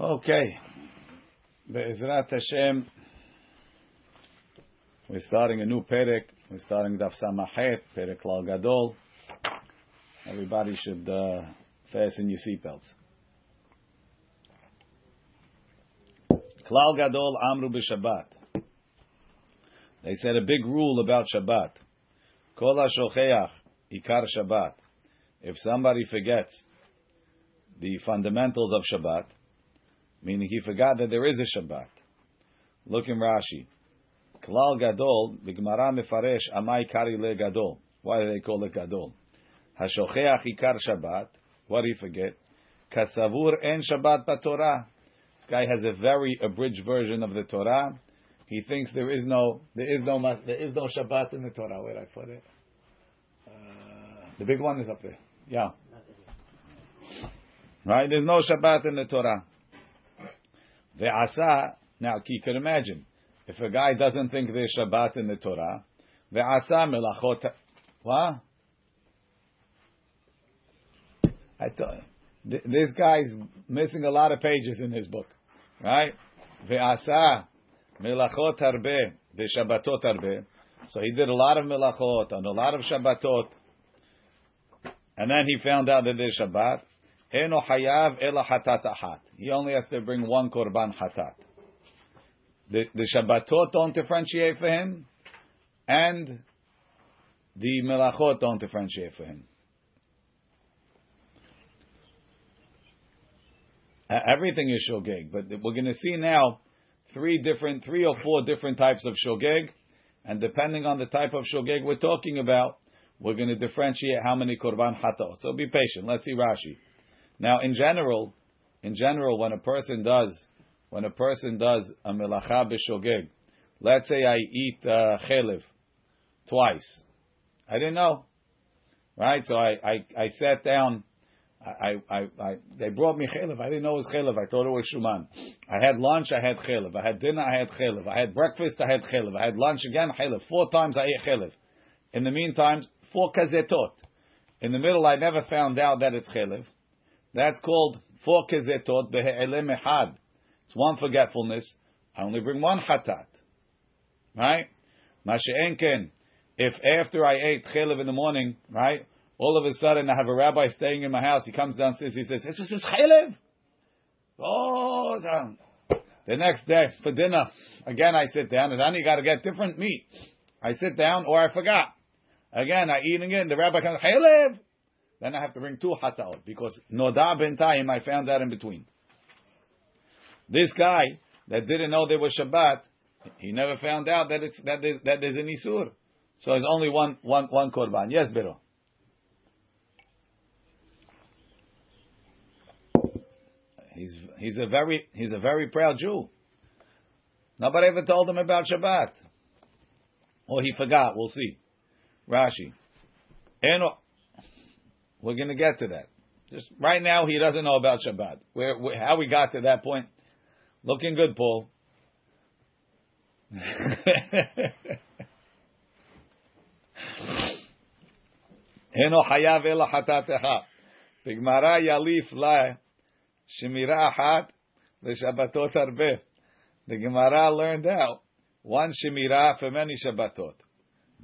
Okay. Be'ezrat Hashem, we're starting a new Perek. We're starting Daf Samachet, Perek Klal Gadol. Everybody should uh, fasten your seatbelts. Klal Gadol Amru b'Shabbat. They said a big rule about Shabbat. Kol HaShocheach Ikar Shabbat. If somebody forgets the fundamentals of Shabbat, meaning he forgot that there is a Shabbat. Look in Rashi. Klal Gadol, the Gemara Mefaresh, Amai Kari Le Gadol. Why do they call it Gadol? Hashocheach Ikar Shabbat. What do you forget? Kasavur En Shabbat Torah. This guy has a very abridged version of the Torah. He thinks there is no, there is no, there is no Shabbat in the Torah. Where I put it? Uh, the big one is up there. Yeah. Right? There's no Shabbat in the Torah. Ve'asa, now you can imagine, if a guy doesn't think there's Shabbat in the Torah, the ve'asa melachot, what? I thought, this guy's missing a lot of pages in his book, right? The Ve'asa melachot harbe, ve'shabbatot harbe. So he did a lot of melachot and a lot of Shabbatot. And then he found out that there's Shabbat. Hayav ela hatat ahat. He only has to bring one korban hatat. The, the Shabbatot don't differentiate for him, and the melachot don't differentiate for him. Everything is shogeg, but we're going to see now three different, three or four different types of shogeg, and depending on the type of shogeg we're talking about, we're going to differentiate how many korban hatot. So be patient. Let's see Rashi. Now, in general, in general, when a person does, when a person does a melacha b'shogeg, let's say I eat uh, chelev twice, I didn't know, right? So I, I, I sat down. I, I, I, they brought me chelev. I didn't know it was chelev. I thought it was shuman. I had lunch. I had chelev. I had dinner. I had chelev. I had breakfast. I had chelev. I had lunch again. Chelev. Four times I ate chelev. In the meantime, four kazetot. In the middle, I never found out that it's chelev. That's called four kezetot behe'elem echad. It's one forgetfulness. I only bring one hatat. Right? Masha'enken. If after I ate chelev in the morning, right, all of a sudden I have a rabbi staying in my house, he comes downstairs, he says, it's just chelev. Oh, the next day for dinner, again I sit down, and then you got to get different meat. I sit down, or I forgot. Again, I eating it, the rabbi comes, chelev. Then I have to bring two hataot because noda bentayim I found that in between. This guy that didn't know there was Shabbat, he never found out that it's that there's, that there's an isur. So there's only one one one korban. Yes, Biro. He's he's a very he's a very proud Jew. Nobody ever told him about Shabbat, or he forgot. We'll see. Rashi. We're going to get to that. Just right now, he doesn't know about Shabbat. Where, where how we got to that point? Looking good, Paul. Eno hayav. Bigmara yalif la shemira achat v'shabbatot arbe. The Gemara learned out one shemira for many Shabbatot.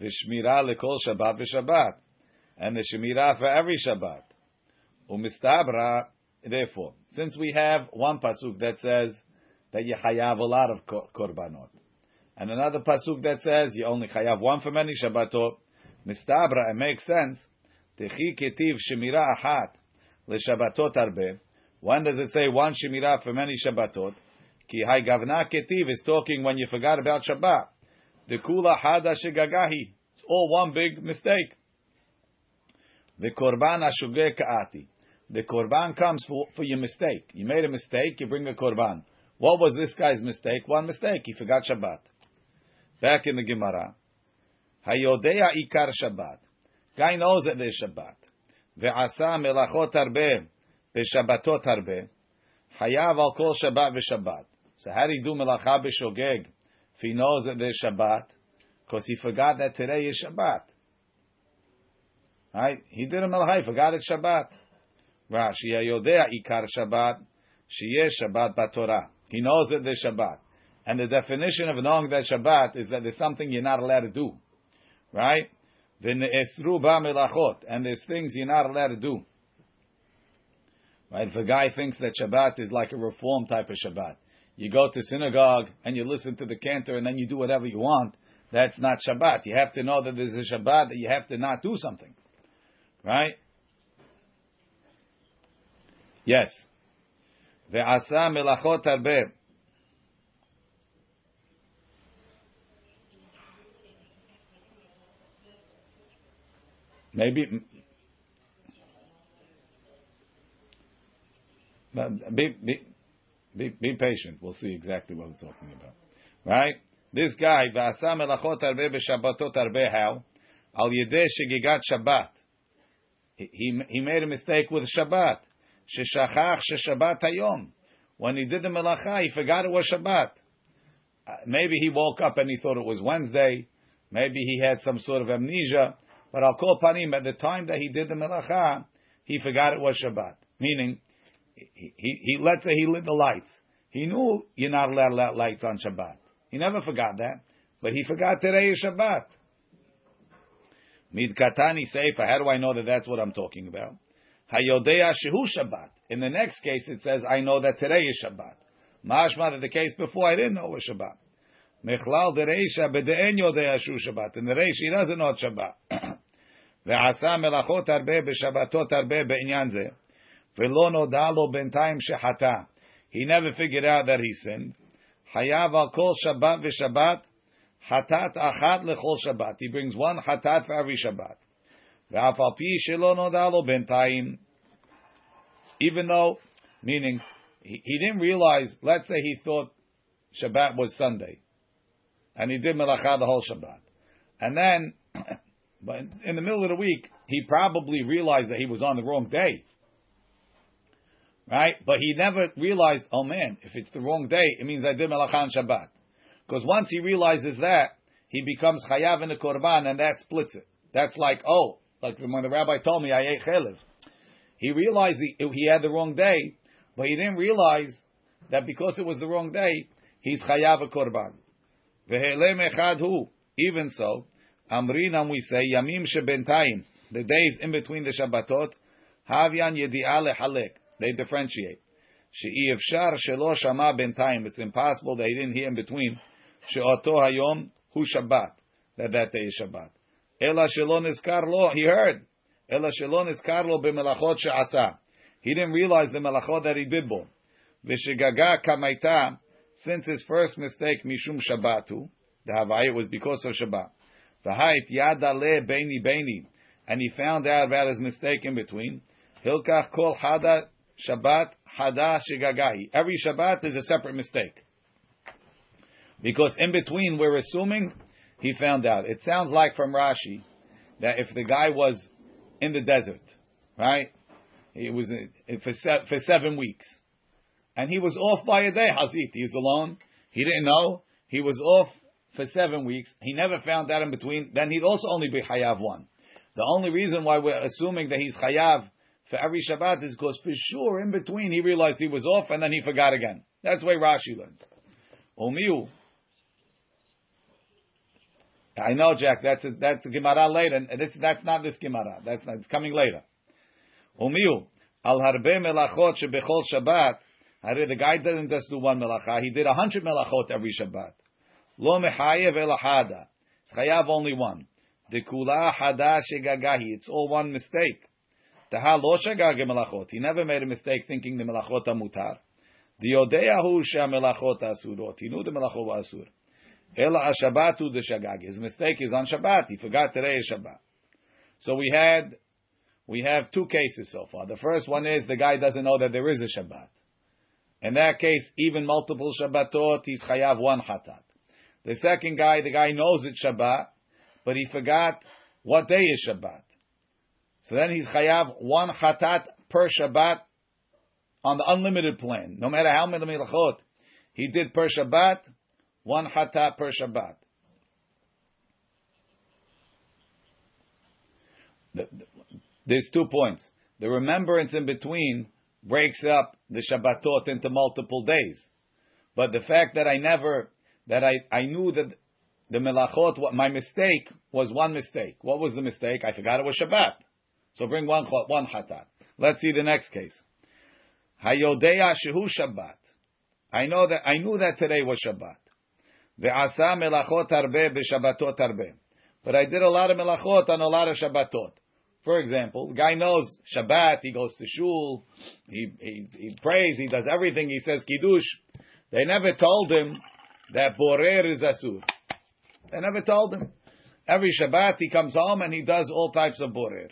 Lekol Shabbat v'Shabbat and the Shemirah for every Shabbat. Umistabra, therefore, since we have one pasuk that says that you chayav a lot of korbanot, and another pasuk that says you only chayav one for many Shabbatot, mistabra, it makes sense. Techi ketiv Shemirah achat leShabbatot arbe. When does it say one Shemirah for many Shabbatot? Ki hay gavna ketiv is talking when you forgot about Shabbat. The kula hada shegagahi. It's all one big mistake. The korban ashugeh ka'ati. The korban comes for, for your mistake. You made a mistake, you bring a korban. What was this guy's mistake? One mistake. He forgot Shabbat. Back in the Gemara. Hayodea ikar Shabbat. Guy knows that there's Shabbat. Ve'asa melachot harbe. Ve'shabbatot harbe. Hayav al kol Shabbat ve'shabbat. So how do you do melacha b'shogeg if he knows that there's Shabbat? Because he forgot that today is Shabbat. Right? He did a melachai, forgot it's Shabbat. Rashi Yodea Ikar Shabbat Shiyeh Shabbat Batorah. He knows that there's Shabbat. And the definition of knowing that Shabbat is that there's something you're not allowed to do. Right? Then esru ba melachot. And there's things you're not allowed to do. Right? If a guy thinks that Shabbat is like a reform type of Shabbat, you go to synagogue and you listen to the cantor and then you do whatever you want, that's not Shabbat. You have to know that there's a Shabbat that you have to not do something. Right? Yes. ועשה מלאכות הרבה. Maybe be, be, be, be patient. We'll see exactly what we're talking about. Right? This guy, ועשה מלאכות הרבה בשבתות הרבה, how? על ידי שגיגת שבת. He, he made a mistake with Shabbat. Sheshachach sheshabbat hayom. When he did the melacha, he forgot it was Shabbat. Uh, maybe he woke up and he thought it was Wednesday. Maybe he had some sort of amnesia. But I'll call panim at the time that he did the melacha, he forgot it was Shabbat. Meaning, he, he, he let's say he lit the lights. He knew you're not allowed to light lights on Shabbat. He never forgot that, but he forgot today is Shabbat. Midkatani Seifa. How do I know that that's what I'm talking about? Hayodea Shehu Shabbat. In the next case, it says, I know that today is Shabbat. Mashma that the case before I didn't know it was Shabbat. Mechlal dereisha bede'en yodea Shehu Shabbat. In the reish, he doesn't know it's Shabbat. ועשה מלאכות הרבה בשבתות הרבה בעניין זה, ולא נודע לו בינתיים שחטא. He never figured out that he sinned. חייב על כל שבת ושבת, Hatat achat lechol Shabbat. He brings one hatat for every Shabbat. Shelo nodalo bentayim. Even though, meaning, he, he didn't realize, let's say he thought Shabbat was Sunday. And he did melacha the whole Shabbat. And then, but in the middle of the week, he probably realized that he was on the wrong day. Right? But he never realized, oh man, if it's the wrong day, it means I did melacha on Shabbat. Because once he realizes that, he becomes chayav in the korban, and that splits it. That's like, oh, like when the rabbi told me I ate chelev. He realized he, he had the wrong day, but he didn't realize that because it was the wrong day, he's chayav a korban. Even so, amrinam we say yamim shebentayim, the days in between the Shabbatot, havyan yedi'ah lehalek. They differentiate. She'i efshar shelo shama bentayim. It's impossible that he didn't hear in between. She'oto hayom hu Shabbat. That that day is Shabbat. Ela shelo nizkar lo. He heard. Ela shelo nizkar lo b'melachot she'asa. He didn't realize the melachot that he did bo. V'shegaga kamaita. Since his first mistake, mishum Shabbatu, the Havai, was because of Shabbat. V'hait yada le beini beini. And he found out about his mistake in between. Hilkach kol hada Shabbat hada shigagahi. Every Shabbat is a separate mistake. Because in between, we're assuming he found out. It sounds like from Rashi that if the guy was in the desert, right? He was uh, for for seven weeks, and he was off by a day. Hazit, he's alone. He didn't know he was off for seven weeks. He never found out in between. Then he'd also only be chayav one. The only reason why we're assuming that he's chayav for every Shabbat is because for sure in between he realized he was off and then he forgot again. That's the way Rashi learns. Omiu. I know, Jack. That's a, that's a Gemara later. And this, that's not this Gemara. That's not, it's coming later. Omiu. Al harbe melachot shebechol Shabbat. The guy doesn't just do one melacha. He did a hundred melachot every Shabbat. Lo mechayev elahada. It's chayav only one. The kula hada shegagahi. It's all one mistake. Taha lo shagage melachot. He never made a mistake thinking the melachot are mutar. The yodeyahu melachot asurot. He knew the melachot were asur. Ela Shabbatu de Shagag. His mistake is on Shabbat. He forgot today is Shabbat. So we had, we have two cases so far. The first one is the guy doesn't know that there is a Shabbat. In that case, even multiple Shabbatot, he's chayav one hatat. The second guy, the guy knows it's Shabbat, but he forgot what day is Shabbat. So then he's chayav one hatat per Shabbat on the unlimited plan. No matter how many melachot he did per Shabbat, one hatat per Shabbat. There's two points. The remembrance in between breaks up the Shabbatot into multiple days. But the fact that I never, that I, I knew that the melachot, what my mistake was one mistake. What was the mistake? I forgot it was Shabbat. So bring one one hatat. Let's see the next case. Hayodea shehu Shabbat. I know that I knew that today was Shabbat. Ve'asa melachot arbe b'Shabbatot arbe. But I did a lot of melachot on a lot of Shabbatot. For example, the guy knows Shabbat, he goes to shul, he, he, he prays, he does everything, he says kiddush. They never told him that borer is asur. They never told him. Every Shabbat he comes home and he does all types of borer.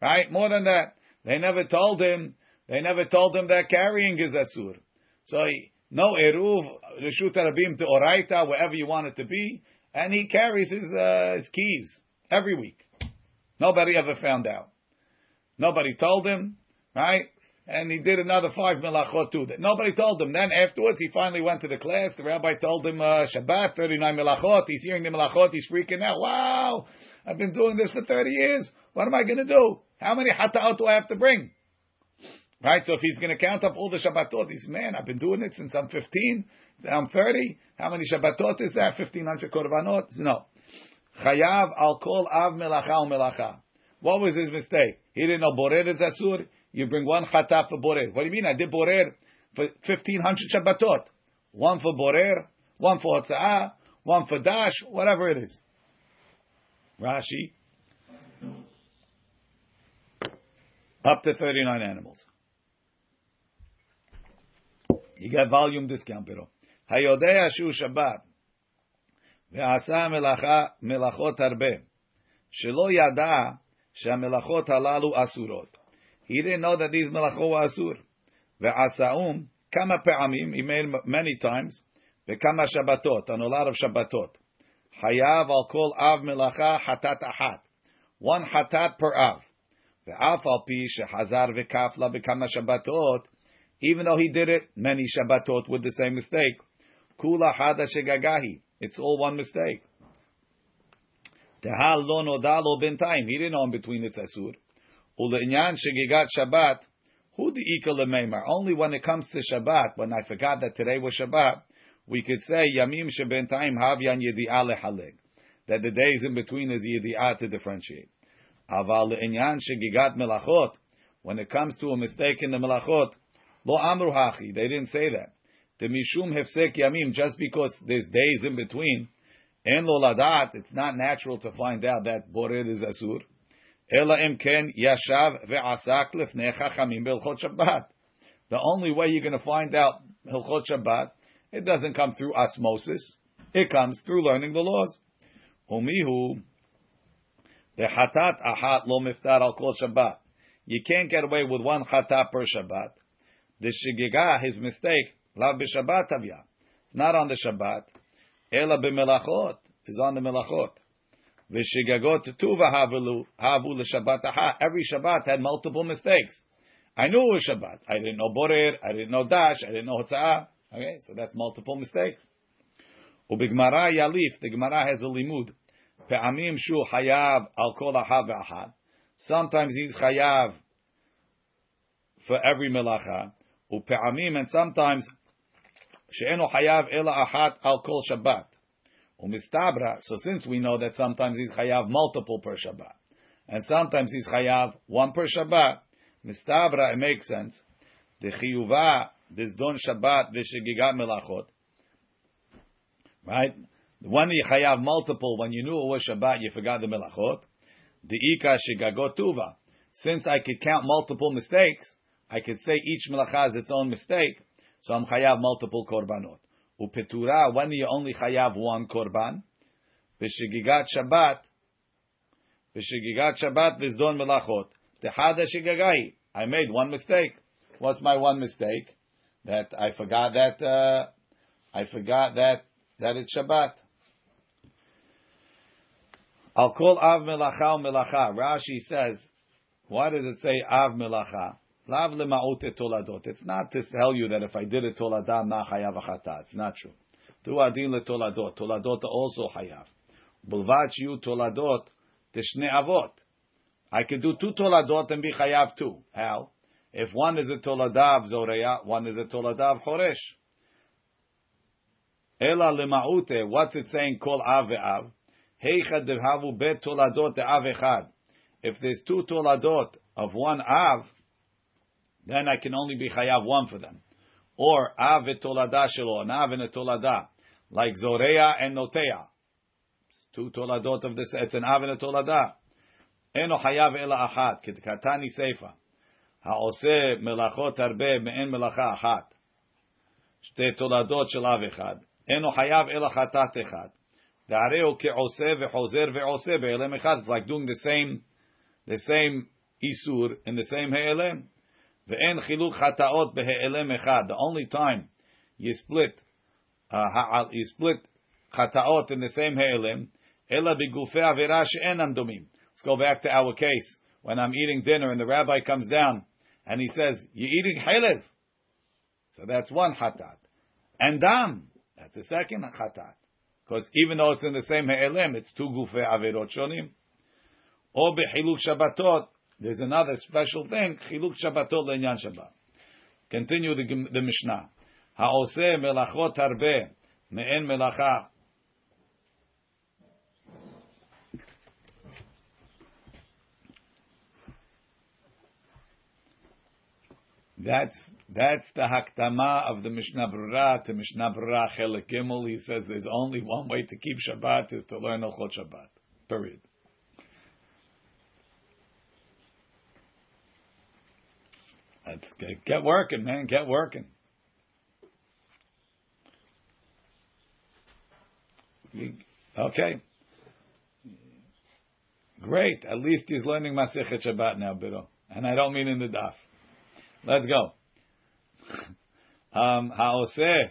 Right? More than that, they never told him. They never told him that carrying is asur. So he, no eruv reshut rabim to oraita wherever you want it to be, and he carries his uh, his keys every week. Nobody ever found out. Nobody told him, right? And he did another five melachot too. Nobody told him. Then afterwards, he finally went to the class. The rabbi told him uh, Shabbat, thirty nine melachot. He's hearing the melachot. He's freaking out. Wow, I've been doing this for thirty years. What am I going to do? How many hataot do I have to bring? Right? So if he's going to count up all the Shabbatot, he's, man, I've been doing it since I'm 15, I'm 30. How many Shabbatot is that? 1500 korbanot? No. Chayav al kol av melacha melacha. What was his mistake? He didn't know borer is asur. You bring one chataf for borer. What do you mean? I did borer for 1500 Shabbatot. One for borer, one for hotza'ah, one for dash, whatever it is. Rashi. Up to 39 animals. You get volume discount, pero. Hayodea shu Shabbat. ועשה מלאכה, מלאכות הרבה, שלא ידע שהמלאכות הללו אסורות. He didn't know that these מלאכות were אסור. ועשאום כמה פעמים, he made many times, וכמה שבתות, on a lot of שבתות. חייב על כל אב מלאכה חטאת אחת. one חטאת per אב. ואף על פי שחזר וכף בכמה שבתות, even though he did it many Shabbatot with the same mistake, kula hada shegagahi. It's all one mistake. Tehal lo nodalo bintayim. He didn't know in between it's asur. Ule'inyan shegigat Shabbat. Who the ika Only when it comes to Shabbat, when I forgot that today was Shabbat, we could say yamim shebentayim havyan yedi'ah lehaleg. That the days in between is yedi'ah to differentiate. Aval le'inyan shegigat melachot. When it comes to a mistake in the melachot, lo amru hachi. They didn't say that the mishum hefsek yamim, just because there's days in between, en lo ladat, it's not natural to find out that bored is asur. Ela im ken yashav ve'asak lefnei chachamim belchot Shabbat. The only way you're going to find out Hilchot Shabbat, it doesn't come through osmosis. It comes through learning the laws. Umihu, the hatat ahat lo miftar al kol Shabbat. You can't get away with one hatat per Shabbat. The shigigah, his mistake, Lav b'Shabbat avya. It's not on the Shabbat. Ela b'melachot is on the melachot. V'shigagot tuva havu l'Shabbat aha. Every Shabbat had multiple mistakes. I knew it was Shabbat. I didn't know borer. I didn't know dash. I didn't know hotzah. Okay, so that's multiple mistakes. Ubigmara yalif. The Gemara has a limud. Pe'amim shu hayav al kol aha ve'ahad. Sometimes he's chayav for every melacha. Upe'amim and sometimes she'eno hayav ela achat al kol Shabbat. Umistabra, so since we know that sometimes he's chayav multiple per Shabbat, and sometimes he's chayav one per Shabbat, mistabra, it makes sense. The chiyuva, this don Shabbat, v'shegigat melachot. Right? When you chayav multiple, when you knew it was Shabbat, you forgot the melachot. The ika shegagot tuva. Since I could count multiple mistakes, I could say each melacha has its own mistake. So I'm chayav multiple korbanot. Upetura, when you only chayav one korban? B'shigigat Shabbat, b'shigigat Shabbat v'zdon melachot. Tehada shigagai. I made one mistake. What's my one mistake? That I forgot that, uh, I forgot that, that it's Shabbat. I'll call Av Melacha Melacha. Rashi says, why does it say Av Melacha? Lav lema'ute toladot. It's not to tell you that if I did a tolada, na chayav. It's not true. Tu adin le toladot. Toladot also chayav. Bulvat you toladot tishne avot. I could do two toladot and be chayav too. How? If one is a toladav zoreya, one is a toladav choresh. Ela lema'ute, what's it saying? Kol av ve'av. Heicha devhavu bet toladot av echad. If there's two toladot of one av, then I can only be chayav one for them. Or av tolada shelo, an av and a tolada, like zoreya and notea. Two toladot of this, it's an av and a tolada. Eno chayav ela achat, כתקתני סיפא. העושה מלאכות הרבה מאין מלאכה אחת. שתי תולדות של אב אחד. אינו חייב אלא חטאת אחד. והרי הוא כעושה וחוזר ועושה בהלם אחד. It's like doing the same, the same איסור in the same העלם. The only time you split, uh, you split chataot in the same he'elem, ela bigufe avera she'enam domim. Let's go back to our case. When I'm eating dinner and the rabbi comes down and he says, you're eating chelev. So that's one chatat. And dam, that's the second chatat. Because even though it's in the same he'elem, it's two gufe averot shonim. Or bechiluk shabbatot, there's another special thing, chiluk shabbatot le'nyan shabbat. Continue the, the Mishnah. Ha'oseh melachot harbe, me'en melacha That's that's the haktama of the Mishnah Brura to Mishnah Brura Chelik. He says there's only one way to keep Shabbat is to learn Ochot Shabbat. Period. Let's get, working, man. Get working. Okay. Great. At least he's learning Masechet Shabbat now, Biro. And I don't mean in the daf. Let's go. Um, Haoseh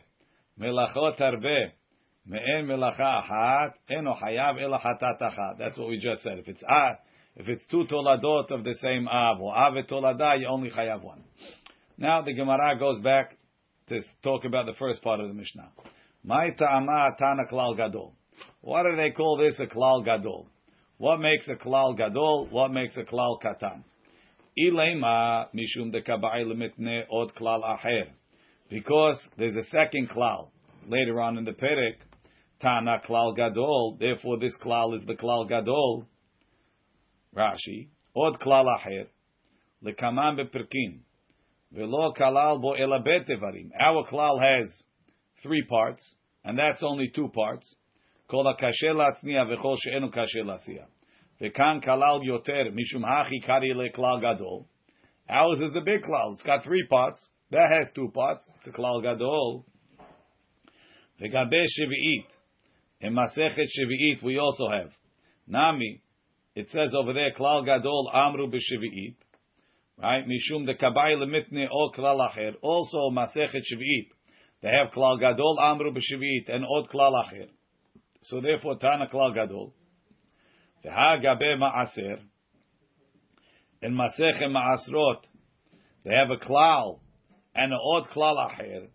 melachot harbe me'en melacha achat eno hayav ela hatat. That's what we just said. If it's ah, if it's two toladot of the same av or av tolada, you only hayav one. Now the Gemara goes back to talk about the first part of the Mishnah. My ta'ama tana klal gadol. Why do they call this a klal gadol? What makes a klal gadol? What makes a klal katan? Ilema mishum de limitne od klal aher. Because there's a second klal later on in the perek, Tana klal gadol. Therefore, this klal is the klal gadol. Rashi od klal aher lekaman beperkin velo kalal bo elabet evarim. Our klal has three parts, and that's only two parts. Kol kasher latzniya v'chol she'enu kasher latzniya. V'kan kalal yoter mishum hachi kari leklal gadol. Ours is the big klal. It's got three parts. That has two parts. It's a klal gadol. V'gabe shvi'it. In Masechet Shvi'it we also have. Nami. It says over there, klal gadol amru b'shvi'it. Right? Mishum de kabay lemitne o klal acher. Also Masechet Shvi'it. They have klal gadol amru b'shvi'it and od klal acher. So therefore, Tana klal gadol. V'hagabe ma'aser. In Masechet Ma'asrot, they have a klal and an odd klal acher.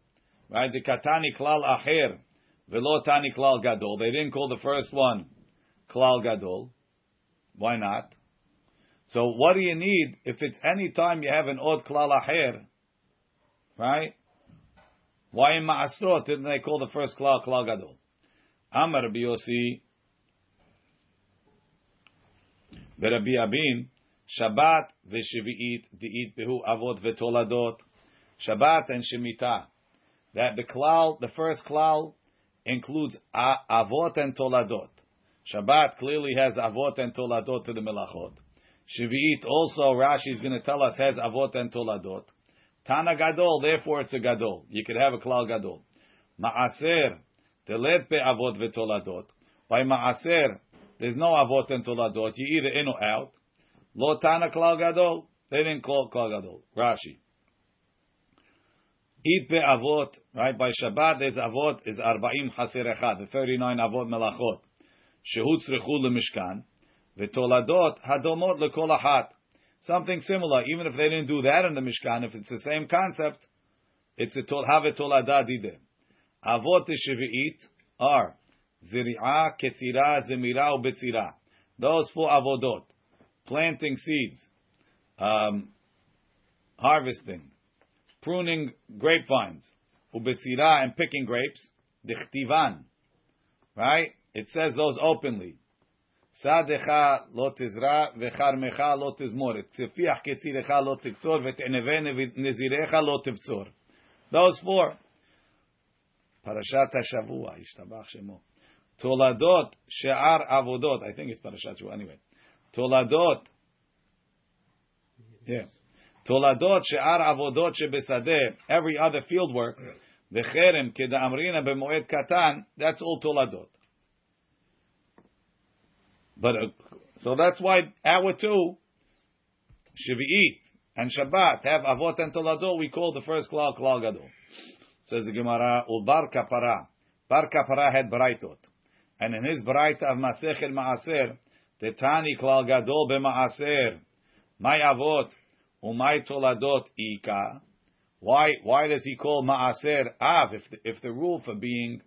Right? The katani klal acher. Velo tani klal gadol. They didn't call the first one klal gadol. Why not? So what do you need if it's any time you have an odd klal acher? Right? Why in Ma'asrot didn't they call the first klal klal gadol? Amar Biosi Rabbi Abin, Shabbat v'Shevi'it di'it behu avot v'toladot. Shabbat and Shemitah. That the klal, the first klal, includes avot and toladot. Shabbat clearly has avot and toladot to the melachot. Shevi'it also, Rashi is going to tell us, has avot and toladot. Tana gadol, therefore it's a gadol. You could have a klal gadol. Ma'aser, teled pe avot v'toladot. By ma'aser, there's no avot and toladot. You either in or out. Lo tana klal gadol. They didn't call klal gadol. Rashi. Eat be avot. Right by Shabbat, there's avot is arba'im haser. The 39 avot melachot. Shehut tzrechu lemishkan. V'toladot hadomot lekol achat. Something similar. Even if they didn't do that in the Mishkan, if it's the same concept, it's a tol have tolada dide. Avot shevi'it are Ziri'ah, Ketzirah, Zemira, Ubetzirah. Those four avodot. Planting seeds. Um, harvesting, pruning grapevines, ubetzira and picking grapes, dichtivan, right? It says those openly. Sadecha lo tizra vecharmecha lo tizmor. Tzifiach ketzirecha lo tikzor v'te'neve nezirecha lo. Those four. Parashat HaShavua, Yishtabach Shemo. Toladot she'ar avodot. I think it's Parashat Shavua anyway. Toladot. Yeah. Toladot she'ar avodot shebesadeh. Every other field work. V'cherem keda'amrina b'moed katan. That's all toladot. But uh, so that's why our two Shavuot and Shabbat have avot and toladot. We call the first klal klal gadol. Says the Gemara, Ulbar kapara. Bar kapara had braitot, and in his braita of Masechel Maaser, the Tani klal gadol b'Maaser, my avot umay toladot ika. Why why does he call Maaser av if the, if the rule for being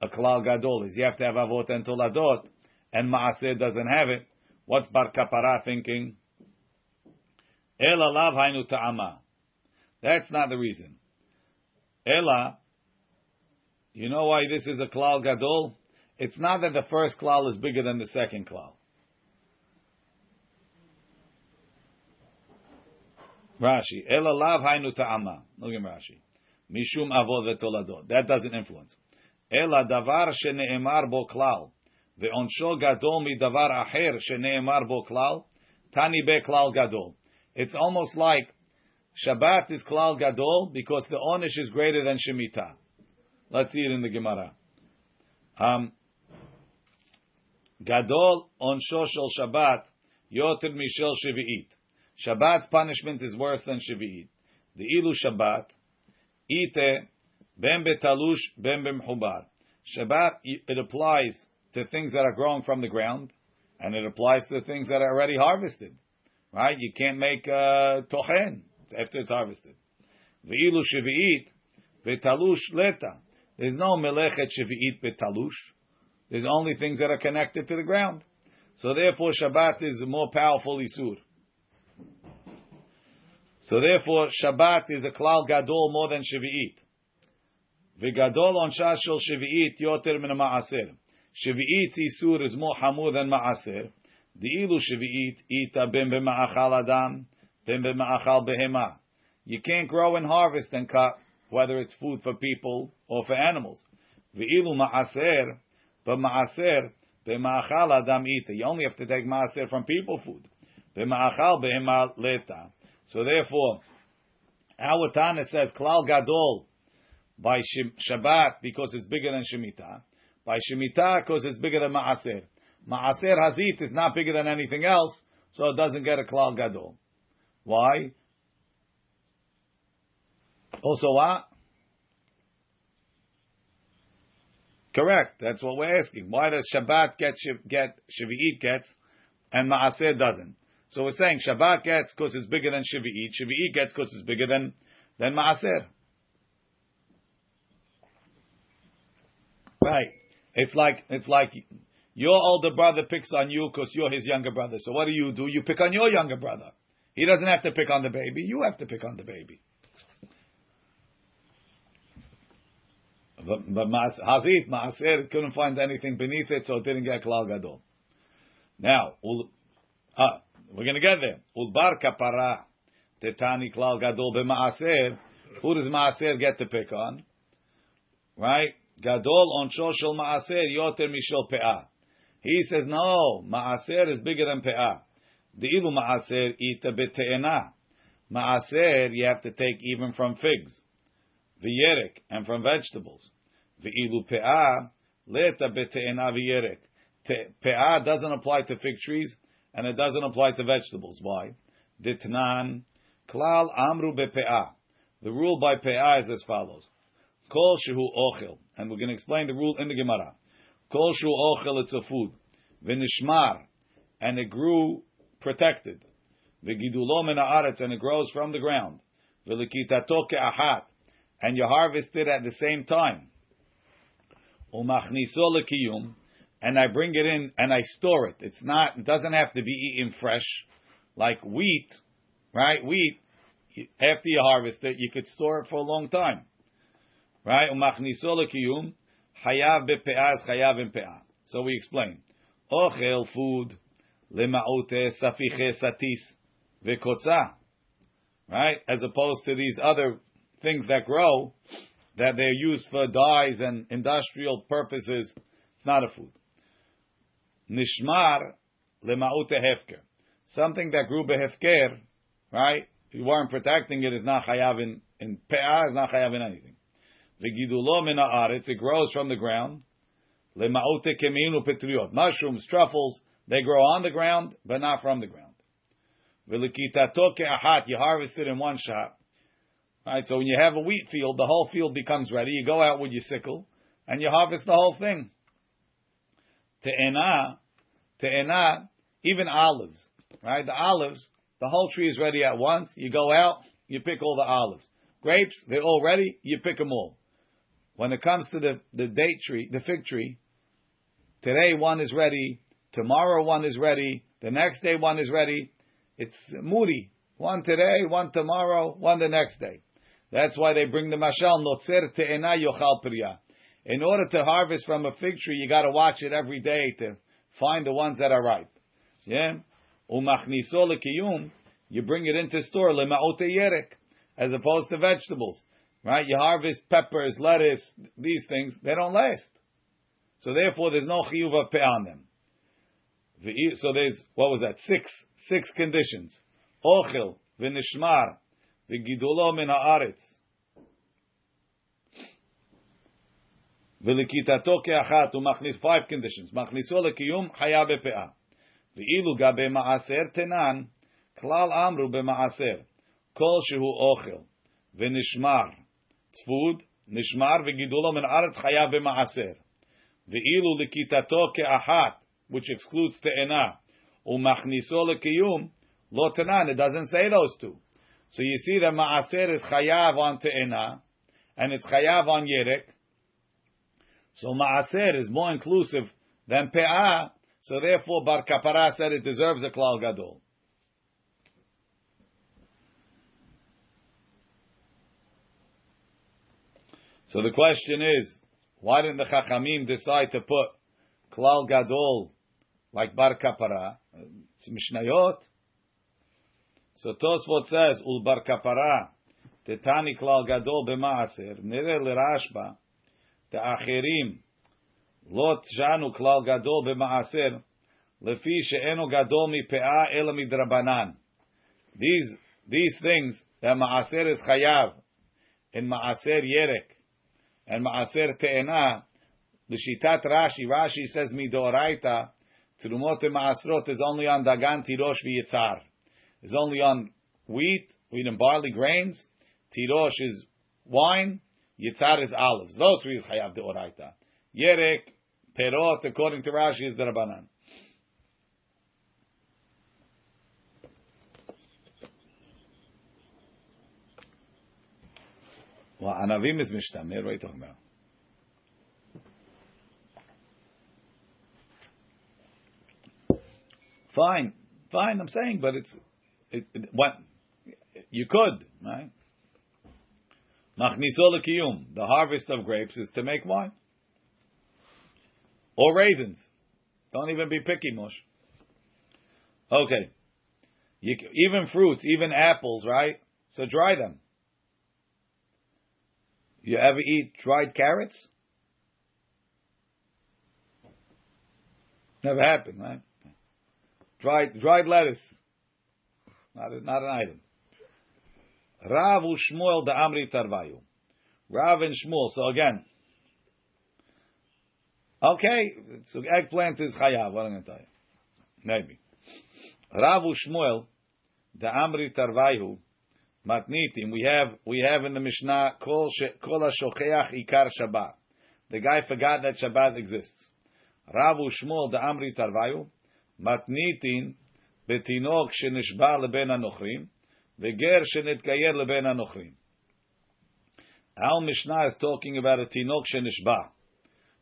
a klal gadol is you have to have avot and toladot? And Maaseh doesn't have it, what's Bar Kapara thinking? Ela lav hainu ta'ama. That's not the reason. Ela, you know why this is a klal gadol? It's not that the first klal is bigger than the second klal. Rashi, Ela lav hainu ta'ama. Look at Rashi. Mishum avod. That doesn't influence. Ela davar shene'emar bo klal. Ve'onsho gadol midavar aher sheneemar bo klal, tani be gadol. It's almost like Shabbat is klal gadol because the onish is greater than Shemitah. Let's see it in the Gemara. Um, gadol onsho shel Shabbat yoter mishel shevi'it. Shabbat's punishment is worse than shevi'it. The ilu Shabbat ite ben betalush ben bemchubar. Shabbat it applies to things that are growing from the ground, and it applies to the things that are already harvested. Right? You can't make uh, tochen after it's harvested. Ve'ilu shevi'it betalush leta. There's no melechet shevi'it betalush. There's only things that are connected to the ground. So therefore, Shabbat is a more powerful isur. So therefore, Shabbat is a klal gadol more than shevi'it. V'gadol on shashol shevi'it yoter min ma'aser. Shvi'it Isur is more hamur than Ma'aser. The ilu Shvi'it ita ben b'ma'achal adam, ben b'ma'achal behema. You can't grow and harvest and cut, whether it's food for people or for animals. V'ilu Ma'aser, but Ma'aser, b'ma'achal adam ita. You only have to take Ma'aser from people food. B'ma'achal behema leta. So therefore, our Tana says Klal Gadol by Shabbat because it's bigger than Shemitah. By Shemitah, because it's bigger than Ma'aser. Ma'aser Hazit is not bigger than anything else, so it doesn't get a Klal Gadol. Why? Also what? Correct. That's what we're asking. Why does Shabbat get get Shavuot gets and Maaser doesn't? So we're saying Shabbat gets because it's bigger than Shavuot. Shavuot gets because it's bigger than than Maaser. Right. It's like it's like your older brother picks on you because you're his younger brother. So what do you do? You pick on your younger brother. He doesn't have to pick on the baby. You have to pick on the baby. But, Hazit, Maaser couldn't find anything beneath it, so it didn't get Klal Gadol. Now, ah, we're going to get there. Ulbar kapara tetani Klal Gadol b'Maaser. Who does Maaser get to pick on? Right? Gadol on maaser yoter pe'ah. He says, no, maaser is bigger than pe'ah. De'ilu maaser ita bete'ena. Maaser you have to take even from figs. V'yerek, and from vegetables. V'ilu pe'ah, leta bete'ena v'yerek. Pe'ah doesn't apply to fig trees, and it doesn't apply to vegetables. Why? Ditnan, klal amru be'pe'ah. The rule by pe'ah is as follows. Kol shehu ochel. And we're going to explain the rule in the Gemara. Kol shehu ochel, it's a food. V'nishmar. And it grew protected. V'gidulo min haaretz, and it grows from the ground. V'likitato ke'ahat. And you harvest it at the same time. Umachniso lekiyum. And I bring it in and I store it. It's not, it doesn't have to be eaten fresh. Like wheat, right? Wheat, after you harvest it, you could store it for a long time. Right? Umachniso lekiyum, hayav bepe'ah chayav in pe'ah. So we explain. Ochel, food, lema'ute safiche satis, vekotza. Right? As opposed to these other things that grow, that they're used for dyes and industrial purposes. It's not a food. Nishmar lema'ute hefker. Something that grew behefker, right? If you weren't protecting it. it, is not chayav in, in pe'ah, is not chayav in anything. V'gidulo min ha'aretz, it grows from the ground. Lema'ute keminu petriot. Mushrooms, truffles, they grow on the ground, but not from the ground. V'likitato ke'ahat, you harvest it in one shot. Right, so when you have a wheat field, the whole field becomes ready. You go out with your sickle, and you harvest the whole thing. Te'ena, te'ena, even olives, right? The olives, the whole tree is ready at once. You go out, you pick all the olives. Grapes, they're all ready, you pick them all. When it comes to the, the date tree, the fig tree, today one is ready, tomorrow one is ready, the next day one is ready. It's moody. One today, one tomorrow, one the next day. That's why they bring the mashal notzer te'ena yochal priya. In order to harvest from a fig tree, you got to watch it every day to find the ones that are ripe. Yeah, umachniso lekiyum. You bring it into store lema'ote yerek, as opposed to vegetables. Right? You harvest peppers, lettuce, these things. They don't last. So therefore, there's no chiyuv of pe on them. So there's what was that? Six six conditions. Ochel v'nishmar v'gidulo min haaretz v'likitato ke'achat u'machnis five conditions. Machniso lekiyum chaya bepe'ah. ואילו גבי מעשר תנן, כלל אמרו במעשר, כל שהוא אוכל ונשמר, צפוד, נשמר וגידולו מן ארץ חייב במעשר. ואילו לכיתתו כאחת, which excludes תאנה, ומכניסו לקיום, לא תנן, it doesn't say those two. So you see that מעשר is chayav on te'ena, and it's chayav on yerek. So maaser is more inclusive than pe'ah, so therefore Bar Kapara said it deserves a klal gadol. So the question is, why didn't the Chachamim decide to put Klal Gadol like Bar Kapara? It's Mishnayot. So Tosfot says, Ul Bar Kapara, Tetani Klal Gadol b'maaser, Nere the Achirim Lot Shanu Klal Gadol b'maaser, Lefi She'enu Gadol mi'pe'a ela midrabanan. These, these things, that Ma'aser is Chayav, and Ma'aser Yerek, and Maaser Te'ena, the Shitat Rashi, Rashi says Midoraita, Trumot Maasrot is only on Dagan Tirosh V'Yitzar. It's only on wheat, wheat and barley grains. Tirosh is wine. Yitzar is olives. Those three is Hayav Deoraita. Yerek, Perot, according to Rashi, is the Rabbanan. Well, Anavim is Mishtamir. What are you talking about? Fine, fine. I'm saying, but it's it, it, what you could, right? Machniso kiyum. The harvest of grapes is to make wine or raisins. Don't even be picky, Mosh. Okay. You, even fruits, even apples, right? So dry them. You ever eat dried carrots? Never happened, right? Dried dried lettuce. Not, a, not an item. Rav Shmuel the Amri Tarvayu. Rav and Shmuel. So again, okay, so eggplant is chayav. What am I going to tell you? Maybe. Rav Shmuel the Amri Tarvayu. Matnitim. We have we have in the Mishnah kol kol hashokeach ikar Shabbat. The guy forgot that Shabbat exists. Ravu Shmuel the Amri Tarvayu Matnitin betinok shenishba leben anochrim veger shenitkayer leben anochrim. Our Mishnah is talking about a tinok shenishba.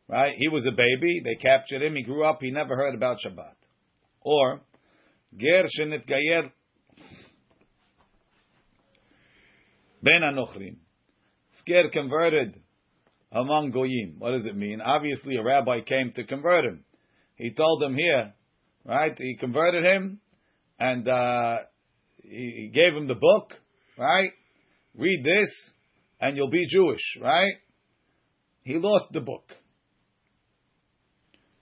Right? He was a baby. They captured him. He grew up. He never heard about Shabbat. Or ger shenetgayer. Ben Anochrim. Scared converted among Goyim. What does it mean? Obviously, a rabbi came to convert him. He told him here, right? He converted him, and uh, he, he gave him the book, right? Read this, and you'll be Jewish, right? He lost the book.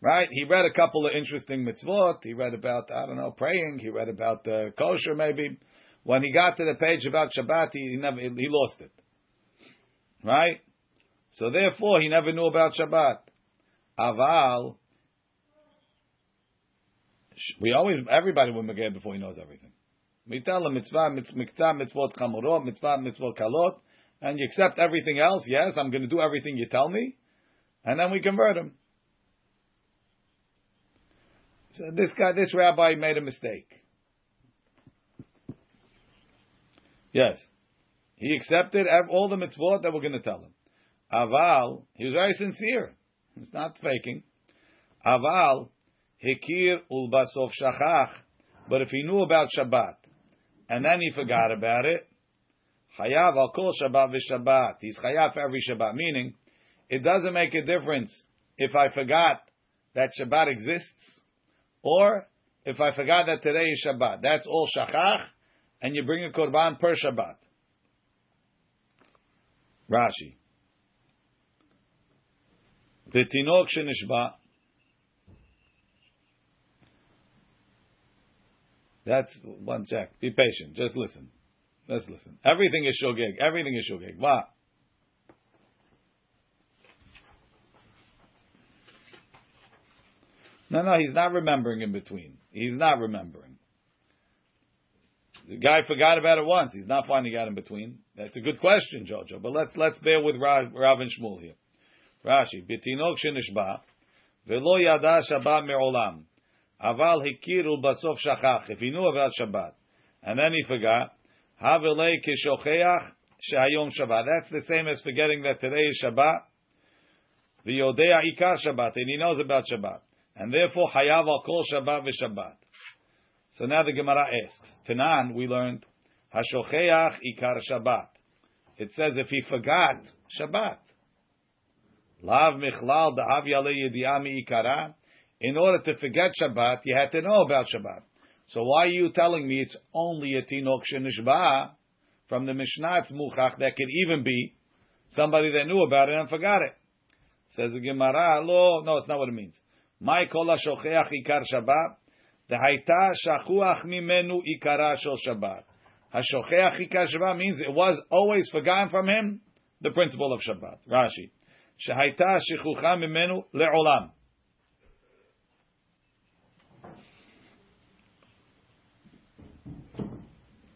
Right? He read a couple of interesting mitzvot. He read about, I don't know, praying. He read about the kosher, maybe. When he got to the page about Shabbat, he never, he lost it. Right? So therefore, he never knew about Shabbat. Aval, we always, everybody will begin before he knows everything. We tell him mitzvah, mitzvah, mitzvot chamurot, mitzvah, mitzvot kalot, and you accept everything else. Yes, I'm going to do everything you tell me, and then we convert him. So this guy, this rabbi made a mistake. Yes, he accepted all the mitzvot that we're going to tell him. Aval, he was very sincere. He's not faking. Aval, hikir ulbasov shachach. But if he knew about Shabbat and then he forgot about it, chayav al kol Shabbat v'Shabbat. He's chayav for every Shabbat. Meaning, it doesn't make a difference if I forgot that Shabbat exists or if I forgot that today is Shabbat. That's all shachach, and you bring a korban per Shabbat. Rashi. V'tinok shenishba. That's one check. Be patient. Just listen. Let's listen. Everything is shogeg. Everything is shogeg. What? No, no, he's not remembering in between. He's not remembering. The guy forgot about it once. He's not finding out in between. That's a good question, Jojo. But let's let's bear with Rav, Rav and Shmuel here. Rashi, Bitinok shenishba, velo yada Shabbat me'olam, aval hikir basof shachach. If he knew about Shabbat, and then he forgot, havelei kishocheach shehayom Shabbat. That's the same as forgetting that today is Shabbat. V'yodea ikar Shabbat, and he knows about Shabbat, and therefore hayav al kol Shabbat v'Shabbat. So now the Gemara asks, Tanan, we learned, Hashocheach ikar Shabbat. It says if he forgot Shabbat. Lav michlal da'av yale ikara. In order to forget Shabbat, you had to know about Shabbat. So why are you telling me it's only a tinok shenishba from the Mishnah? Muchach that could even be somebody that knew about it and forgot it. Says the Gemara, lo, no, it's not what it means. My kol shocheach ikar Shabbat. The haita shachuach mimenu ikara shel Shabbat. Hashocheach ikar Shabbat means it was always forgotten from him the principle of Shabbat. Rashi. Shahaita shichucha mimenu le'olam.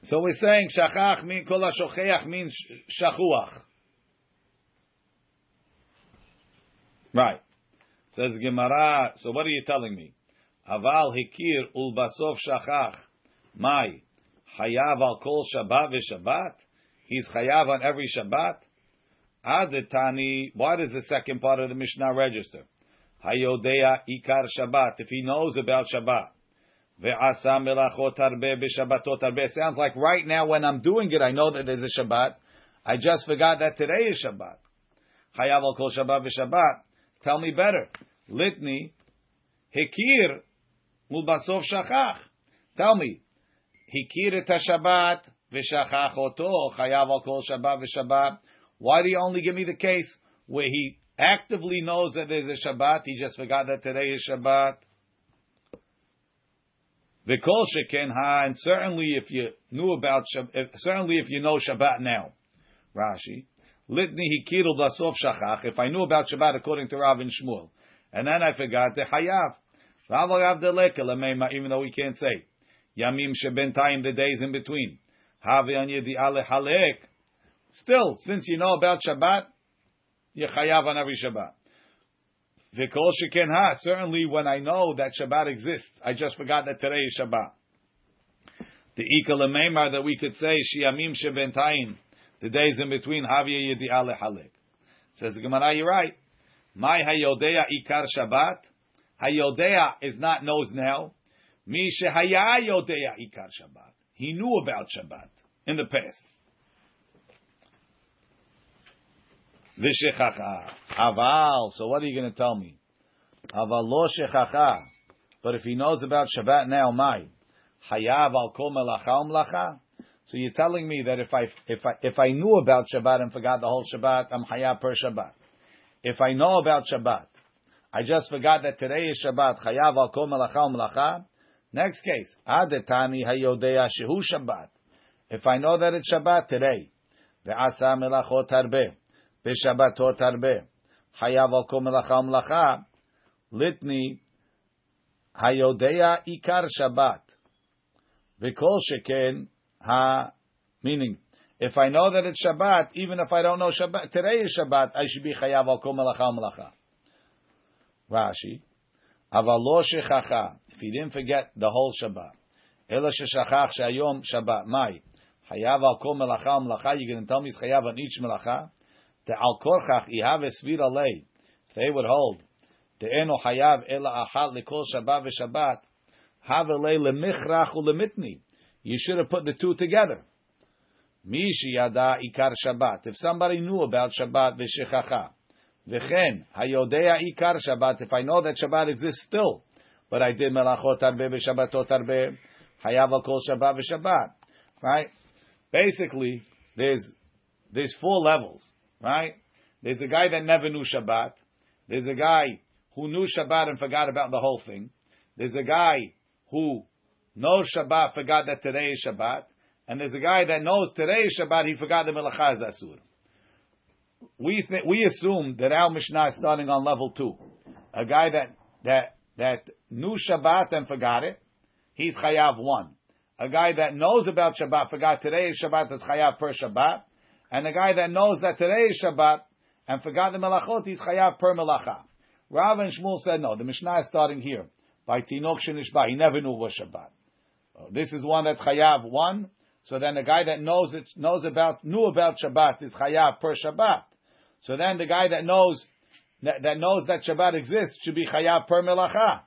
So we're saying shachach mean kol hashocheach means shachuach. Right. Says Gemara. So what are you telling me? Aval hikir ulbasov shachach. My hayav al kol Shabbat v'Shabbat. He's chayav on every Shabbat. Adetani. Why does the second part of the Mishnah register? Hayodea ikar Shabbat. If he knows about Shabbat. Ve'asa melachot harbe b'Shabbatot harbe. Sounds like right now when I'm doing it, I know that there's a Shabbat. I just forgot that today is Shabbat. Chayav al kol Shabbat v'Shabbat. Tell me better. Litni hikir Mulbasov shachach. Tell me, hikir et Shabbat v'shachach oto chayav al kol Shabbat v'Shabbat. Why do you only give me the case where he actively knows that there's a Shabbat, he just forgot that today is Shabbat? V'kol sheken ha, and certainly if you knew about Shabbat, eh, certainly if you know Shabbat now, Rashi, litni hikir Mulbasov shachach. If I knew about Shabbat according to Rav and Shmuel, and then I forgot the hayav even though we can't say. Yamim shebentayim, the days in between. Still, since you know about Shabbat, you're chayav on every Shabbat. V'kol sheken ha, certainly when I know that Shabbat exists, I just forgot that today is Shabbat. The ikal that we could say, shiyamim shebentayim, the days in between, havya yedi ale halek. Says the Gemara, you're right. My hayodea ikar Shabbat, Hayodea is not knows now. Mi shehaya yodea ikar Shabbat. He knew about Shabbat in the past. V'shechacha. Aval. So what are you going to tell me? Aval lo shechacha. But if he knows about Shabbat now, my hayav al kol melacha umlacha. So you're telling me that if I if I if I knew about Shabbat and forgot the whole Shabbat, I'm hayav per Shabbat. If I know about Shabbat, I just forgot that today is Shabbat. Chayav al kol melacha umlacha. Next case, adetani hayodea shehu Shabbat. If I know that it's Shabbat today, ve'asa melachot harbe, ve'shabbatot harbe, hayav al kol melacha umlacha, litni hayodea ikar Shabbat. V'kol sheken ha, meaning, if I know that it's Shabbat, even if I don't know Shabbat, today is Shabbat, I should be chayav al kol melacha umlacha. Rashi, avalo if he didn't forget the whole Shabbat, ela shayom Shabbat, mai, chayav al kol melacha umlacha, you're going to tell me it's chayav on each melacha, the al korchach ihav esvira lei, they would hold, the eno chayav ela achal likol Shabbat v'Shabbat, have lei lemichrach ulemitni, you should have put the two together. Mishi yada ikar Shabbat. If somebody knew about Shabbat v'shechacha, v'chen hayodea ikar Shabbat. If I know that Shabbat exists still, but I did melachot arbe v'shabbatot arbe, hayav al kol Shabbat v'shabbat. Right? Basically, there's there's four levels. Right? There's a guy that never knew Shabbat. There's a guy who knew Shabbat and forgot about the whole thing. There's a guy who knows Shabbat, forgot that today is Shabbat, and there's a guy that knows today is Shabbat, he forgot the Melacha is Asur. We we assume that our Mishnah is starting on level two. A guy that that that knew Shabbat and forgot it, he's Chayav one. A guy that knows about Shabbat, forgot today is Shabbat, is Chayav per Shabbat. And a guy that knows that today is Shabbat and forgot the Melachot, he's Chayav per Melacha. Rav and Shmuel said no, the Mishnah is starting here. By Tinok Shenishba, he never knew what Shabbat. Uh, this is one that's chayav one. So then the guy that knows it knows about knew about Shabbat is chayav per Shabbat. So then the guy that knows that, that knows that Shabbat exists should be chayav per melacha.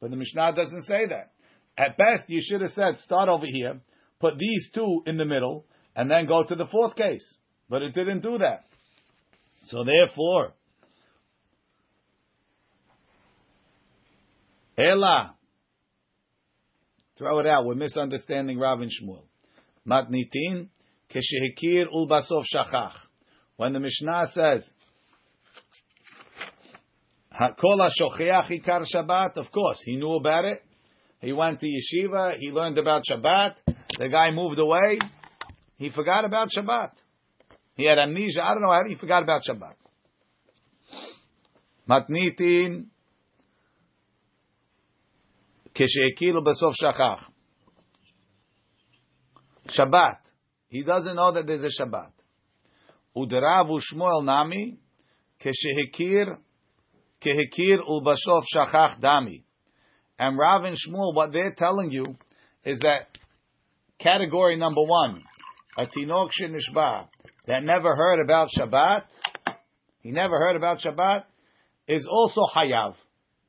But the Mishnah doesn't say that. At best, you should have said start over here, put these two in the middle, and then go to the fourth case. But it didn't do that. So therefore, Ela Throw it out. We're misunderstanding Rav and Shmuel. Matnitin keshehikir ulbasov shachach. When the Mishnah says Kol shocheach ikar Shabbat, of course he knew about it. He went to yeshiva. He learned about Shabbat. The guy moved away. He forgot about Shabbat. He had amnesia. I don't know how he forgot about Shabbat. Matnitin כשהכיר בסוף שכח. Shabbat. He doesn't know that there's a Shabbat. Uderavu Shmuel Nami, Keshehikir, Kehikir Ulbashov Shachach Dami. And Rav and Shmuel, what they're telling you is that category number one, a Tinok that never heard about Shabbat, he never heard about Shabbat, is also Hayav.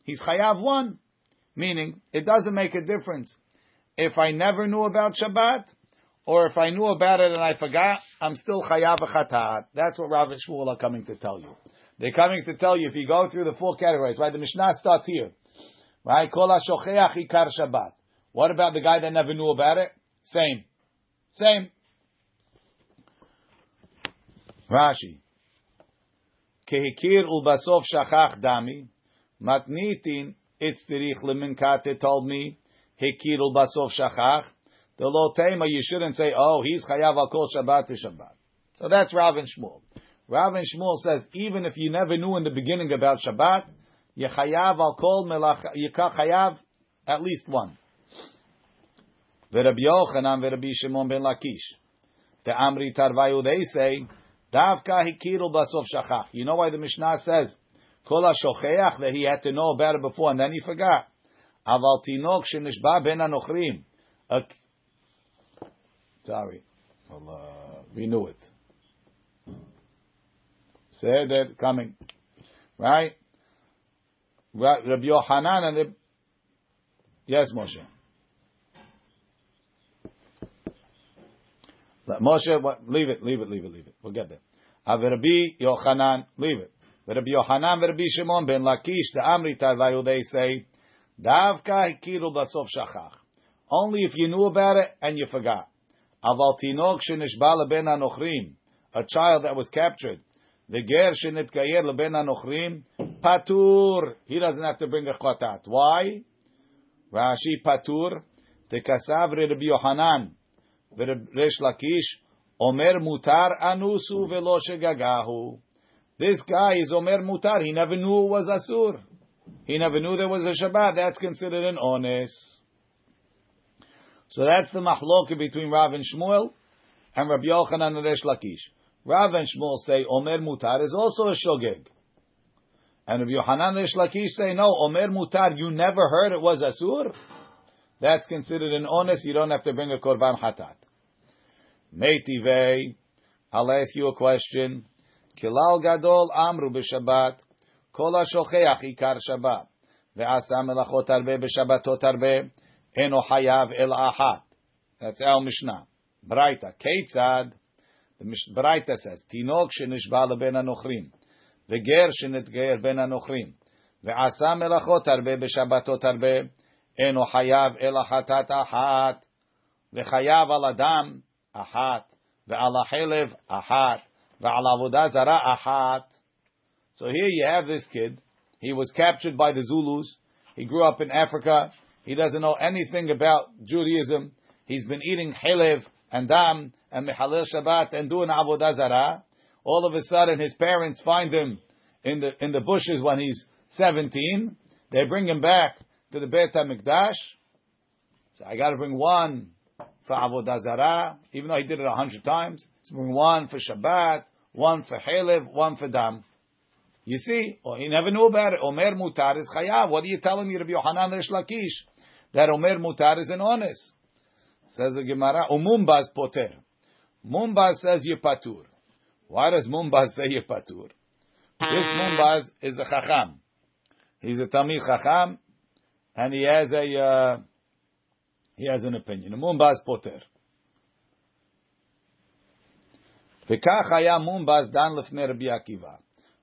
He's Hayav one, meaning it doesn't make a difference if I never knew about Shabbat or if I knew about it and I forgot, I'm still chayav chatat. That's what Rav and Shmuel are coming to tell you. They're coming to tell you if you go through the four categories, right? The Mishnah starts here, right? Kol hashocheach ikar Shabbat. What about the guy that never knew about it? Same, same. Rashi. Kehikir ulbasof shachach dami matnitin it's tirich leminkate told me hekirul basof shachach. The lo tema you shouldn't say oh he's chayav al kol Shabbat to Shabbat. So that's Rav and Shmuel. Rav and Shmuel says even if you never knew in the beginning about Shabbat, you chayav al kol melach you chayav at least one. V'Rabbi Yochanan v'Rabbi Shimon ben Lakish. The Amri Tarvayu they say davka hikirul basof shachach. You know why the Mishnah says Kol shocheach that he had to know about it before and then he forgot. Aval tinok shenishba ben anochrim. Sorry, well, uh, we knew it. Said that coming, right? Rabbi Yohanan and the yes, Moshe. Moshe, what, leave it, leave it, leave it, leave it. We'll get there. Rabbi Yochanan, leave it. Rabbi Yochanan, Rabbi Shimon ben Lakish, the Amri Tavayu, they say, Davka hikiru basof shachach. Only if you knew about it and you forgot. Aval tinok shenishba ben anochrim, a child that was captured. The ger shenitkayer leben anochrim, patur. He doesn't have to bring a chotat. Why? Rashi patur. Tekasav Rabbi Yohanan, Resh Lakish, Omer mutar anusu velo shegagahu. This guy is Omer mutar. He never knew it was asur. He never knew there was a Shabbat. That's considered an ones. So that's the mahloka between Rav and Shmuel and Rabbi Yochanan and Resh Lakish. Rav and Shmuel say Omer mutar is also a shogeg. And Rabbi Yochanan and Resh Lakish say no, Omer mutar, you never heard it was asur? That's considered an ones. You don't have to bring a korban hatat. Meitivei, I'll ask you a question. Klal gadol amru b'Shabbat, kol ha-shocheach ikar Shabbat, ve'asa melachot arbe b'Shabbatot arbe, eno hayav el ahat. That's our Mishnah. Braita. Keitzad, the Braita says, Tinok shenishba leben anochrim, ve'ger shenitgeir ben anochrim, ve'asa melachot arbe b'Shabbatot arbe, eno hayav el ahatat ahat, ve'chayav al adam, helev ahat, ve'ala avodah zara ahat. So here you have this kid. He was captured by the Zulus. He grew up in Africa. He doesn't know anything about Judaism. He's been eating helev and dam and mechalel Shabbat and doing avodah zara. All of a sudden, his parents find him in the in the bushes when he's 17. They bring him back to the Beit HaMikdash. So I got to bring one for Avodah Zarah, even though he did it a hundred times. He's bring one for Shabbat, one for Helev, one for Dam. You see, oh, he never knew about it. Omer Mutar is Chayav. What are you telling me, Rabbi Yohanan Resh Lakish? That Omer Mutar is an ones. Says the Gemara, Umumbaz Poter. Mumbaz says Yepatur. Why does Mumbaz say Yepatur? This Mumbaz is a Chacham. He's a Talmid Chacham, and he has a uh, he has an opinion. Mumbaz poter. V'kach haya Mumbaz dan lefnei Rabbi Akiva.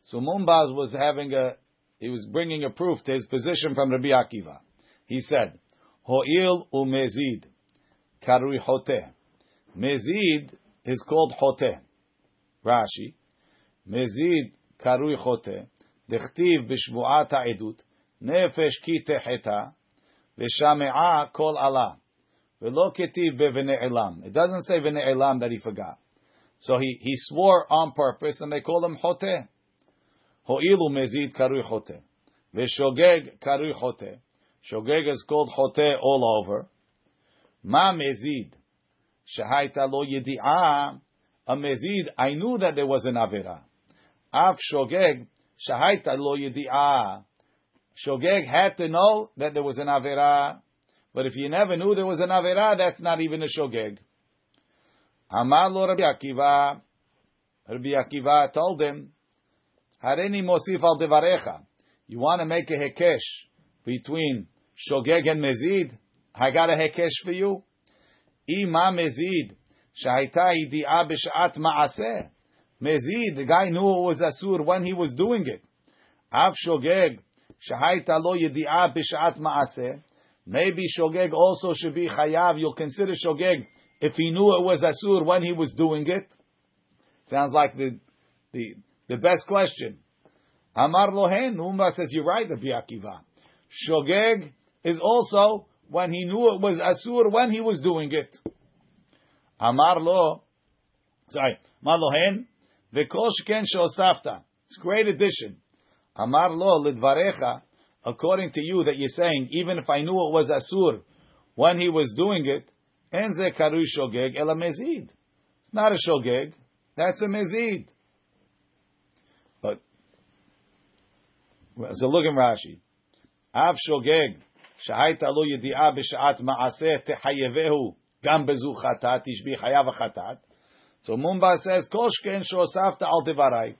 So Mumbaz was having a he was bringing a proof to his position from Rabbi Akiva. He said, Ho'il u'mezid karui hote. Mezid is called hote. Rashi. Mezid karui hote. דכתיב בשבועת העדות נפש כי תחתה, ושמעה כל עלה. ולא כתיב בבנעלם. It doesn't say בנעלם that he forgot. So he, he swore on purpose, and they call him חוטא. הואיל ומזיד קרוי חוטא. ושוגג קרוי חוטא. Shogeg is called Chote all over. Ma mezid. shahaita lo yedi'ah. A mezid, I knew that there was an avera. Af shogeg, shahaita lo yedi'ah. Shogeg had to know that there was an avera. But if you never knew there was an avera, that's not even a shogeg. Amar lo Rabbi Akiva. Rabbi Akiva told him, Hareni mosif al devarecha. You want to make a hekesh between Shogeg and Mezid? I got a hekesh for you. Ima Mezid. Shaita idi'a b'sha'at ma'aseh. Mezid, the guy knew it was Asur when he was doing it. Av Shogeg. Shahaita lo yedi'ah b'shat ma'aseh. Maybe Shogeg also should be chayav. You'll consider Shogeg if he knew it was asur when he was doing it. Sounds like the the the best question. Amar lohen. Umar says you're right, Rabbi Akiva. Shogeg is also when he knew it was asur when he was doing it. Amar lo. Sorry. Amar lohen. V'kol shken she'osafta. It's a great addition. Amar lo lidvarecha, according to you that you're saying, even if I knew it was asur when he was doing it, enze karu shogeg ela mezid. It's not a shogeg, that's a mezid. But so look in Rashi. Av shogeg שהייתה לו ידיעה בשעת מעשה תחייבהו גם בזו חטאת, תשבי חייב החטאת. So Mumba says, כל שכן שהוספת על דבריי,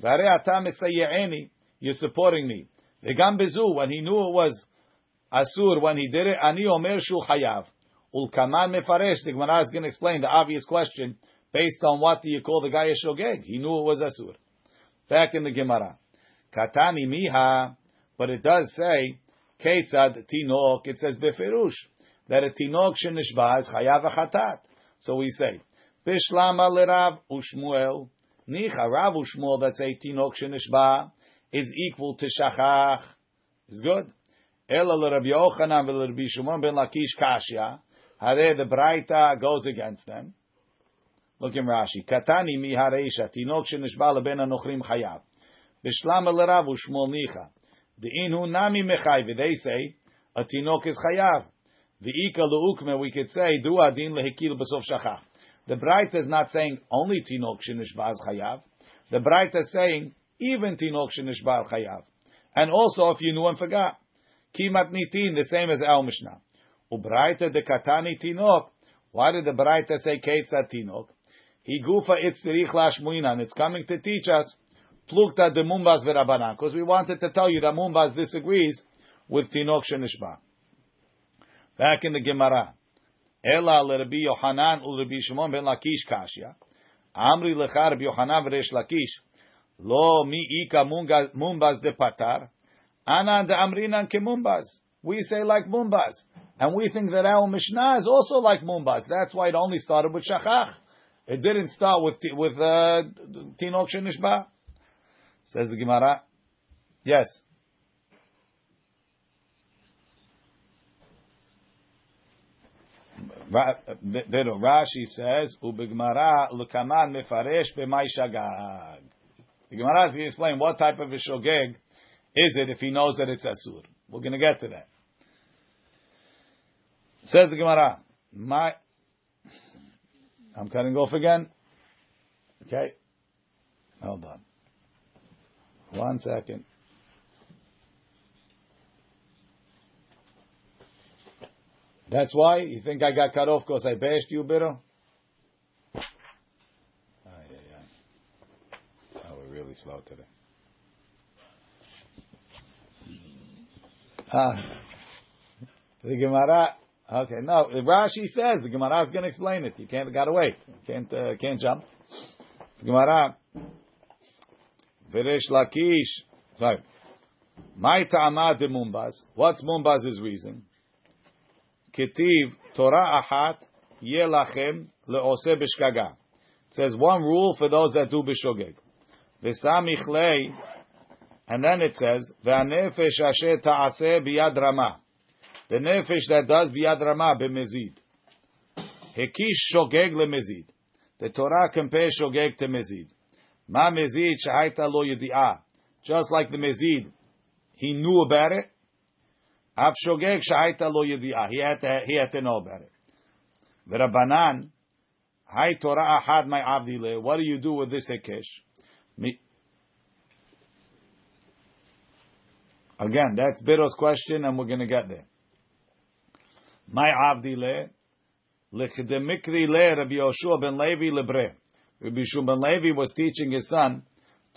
והרי אתה מסייעני you're supporting me. Vegam bezu, when he knew it was asur, when he did it, ani omer shu chayav. Ulkaman mefaresh, the Gemara is going to explain the obvious question, Based on what do you call the guy a shogeg? He knew it was asur. Back in the Gemara. Katani miha, but it does say, Ketzad tinok, it says beferush, that a tinok shenishba is chayav chatat. So we say, Bishlama lerav ushmuel, nicha rav ushmuel, that's a tinok shenishba, is equal to shachach. Is good. Ela l'Rabbi Yochanan v'Rabbi Shimon ben Lakish kashya. Hare the Braita goes against them. Look in Rashi. Katani mi hareisha tinok shenishba leben anochrim chayav. Bishlam l'Rav u'Shmuel nicha. The inu nami mechayv. They say a tinok is chayav. V'ika leukme we could say du adin lehikil b'sof shachach. The Braita is not saying only tinok is chayav. The Braita is saying even tinok shenishba chayav. And also if you knew and forgot. Kimat nitin, the same as our Mishnah. Ubraita de katani tinok. Why did the Braita say ketzat tinok? He gufa itzrich lashmuinan. It's coming to teach us plukta de mumbas verabanan. Because we wanted to tell you that mumbas disagrees with tinok shenishba. Back in the Gemara. Ela l'Rabbi Yohanan u'Rabbi Shimon ben Lakish kashya. Amri lecha Rabbi Yohanan v'Resh Lakish. Lo mi ika mumbas de patar. Ana de amrinan ke mumbas. We say like mumbas. And we think that our Mishnah is also like mumbas. That's why it only started with shachach. It didn't start with with uh, tinok shenishba. Says the Gemara. Yes. Rashi says, "Ubigmara lukaman mefaresh b'may shagag." The Gemara is going to explain what type of a shogeg is it if he knows that it's asur. We're going to get to that. Says the Gemara, "My, I'm cutting off again." Okay, hold on. One second. That's why you think I got cut off because I bashed you, Biro? Oh, yeah, yeah. Oh, we're really slow today. Ah, the Gemara. Okay, no. Rashi says the Gemara is going to explain it. You can't. Got to wait. You can't. Uh, can't jump. The Gemara. Veresh Lakish. Sorry. My ta'ama de Mumbaz. What's Mumbaz's reason? Ketiv Torah achat yelachem leose b'shkaga. It says one rule for those that do b'shogeg. V'samich lei, and then it says v'anefesh asher ta'aseh biyad rama. The nefesh that does biyad rama b'mezid. Hekish shogeg lemezid. The Torah compares shogeg to mezid. Ma mezid shahaita lo yedi'ah. Just like the mezid, he knew about it. Av shogeg shahaita lo yedi'ah. He had to, he had to know about it. V'rabanan, hay Torah ahad my avdile. What do you do with this hekesh? Again, that's Biro's question, and we're going to get there. My avdile, lechdemikri le Rabbi Yoshua ben Levi lebre. Rabbi Yoshua Levi was teaching his son,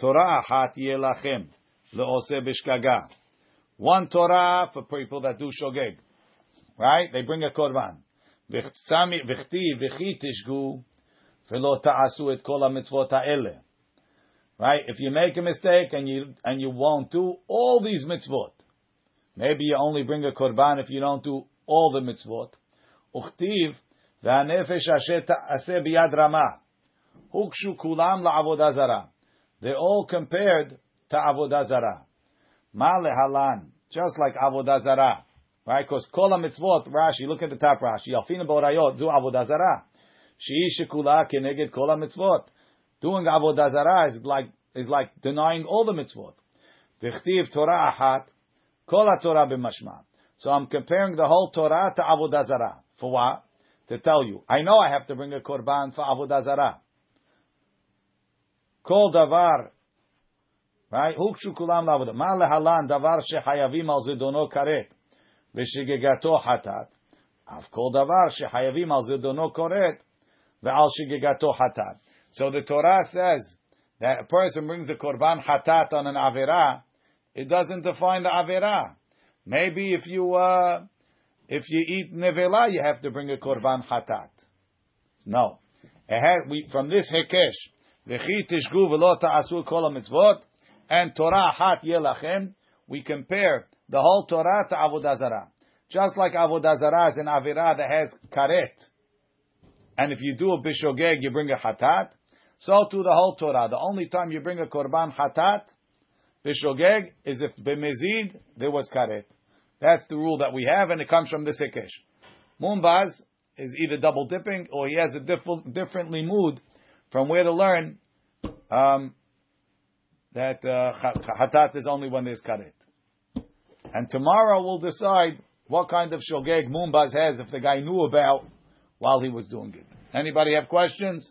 Torah hat yelachem leose bishkaga. One Torah for people that do shogeg. Right? They bring a korban. V'chti v'chi v'lo ta'asu et kol ha-mitzvot ha'ele. Right? If you make a mistake and you and you won't do all these mitzvot, maybe you only bring a korban if you don't do all the mitzvot. Uchtiv v'hanefesh asher ta'aseh biyad rama. Kulam. They all compared to avodah zara. Ma lehalan, just like avodah zara. Right? Because kol mitzvot, Rashi, look at the top Rashi. Yalfina b'orayot, do avodah zara. She'i shekula keneged kol mitzvot. Doing avodah zarah is like is like denying all the mitzvot. V'chtiv Torah achat, kol Torah b'mashma. So I'm comparing the whole Torah to avodah zarah. For what? To tell you, I know I have to bring a korban for avodah zarah. Kol davar, right? Hukshu kulam lavodah. Ma lehalan davar shechayavim al zidono karet v'shigegato hatat. Av kol davar shechayavim al zidono karet ve'al shigegato hatat. So the Torah says that a person brings a korban hatat on an avera, it doesn't define the avera. Maybe if you uh, if you eat nevela, you have to bring a korban hatat. No, from this hekesh, v'chi tishgu v'lo ta'asu kol mitzvot, and Torah hat yelachem, we compare the whole Torah to Avodah Zarah. Just like Avodah Zarah is an Avirah that has karet, and if you do a bishogeg, you bring a hatat, so to the whole Torah. The only time you bring a korban hatat, bishogeg, is if b'mezid, there was karet. That's the rule that we have, and it comes from the Sekesh. Mumbaz is either double dipping or he has a diff- different limud from where to learn um, that uh, hatat is only when there's karet. And tomorrow we'll decide what kind of shogeg Mumbaz has if the guy knew about while he was doing it. Anybody have questions?